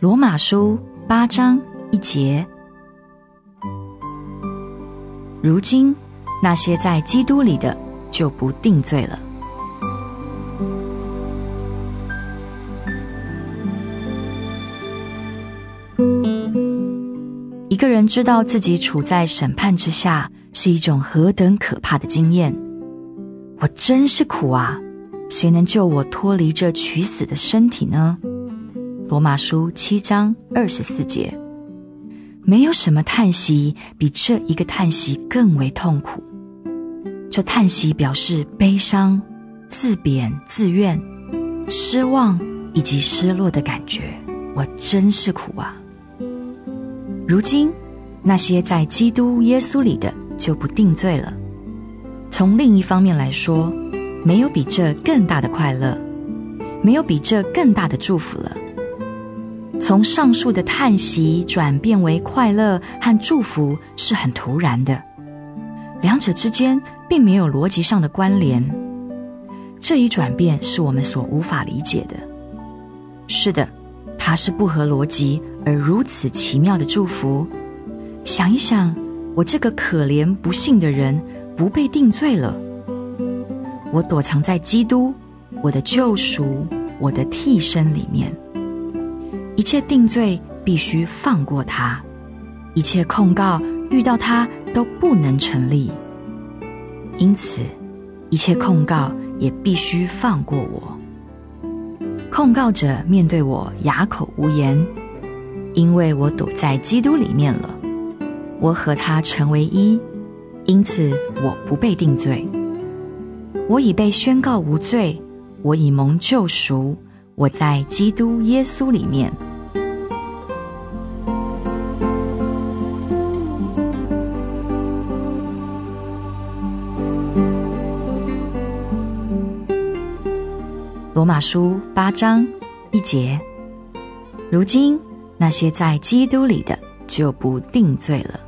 罗马书八章一节。如今那些在基督里的就不定罪了。一个人知道自己处在审判之下，是一种何等可怕的经验！我真是苦啊！谁能救我脱离这取死的身体呢？罗马书七章二十四节。没有什么叹息比这一个叹息更为痛苦。这叹息表示悲伤、自贬、自怨、失望以及失落的感觉。我真是苦啊！如今，那些在基督耶稣里的就不定罪了。从另一方面来说，没有比这更大的快乐，没有比这更大的祝福了。从上述的叹息转变为快乐和祝福是很突然的，两者之间并没有逻辑上的关联。这一转变是我们所无法理解的。是的，它是不合逻辑。而如此奇妙的祝福，想一想，我这个可怜不幸的人不被定罪了。我躲藏在基督，我的救赎，我的替身里面。一切定罪必须放过他，一切控告遇到他都不能成立。因此，一切控告也必须放过我。控告者面对我哑口无言。因为我躲在基督里面了，我和他成为一，因此我不被定罪。我已被宣告无罪，我已蒙救赎，我在基督耶稣里面。罗马书八章一节，如今。那些在基督里的就不定罪了。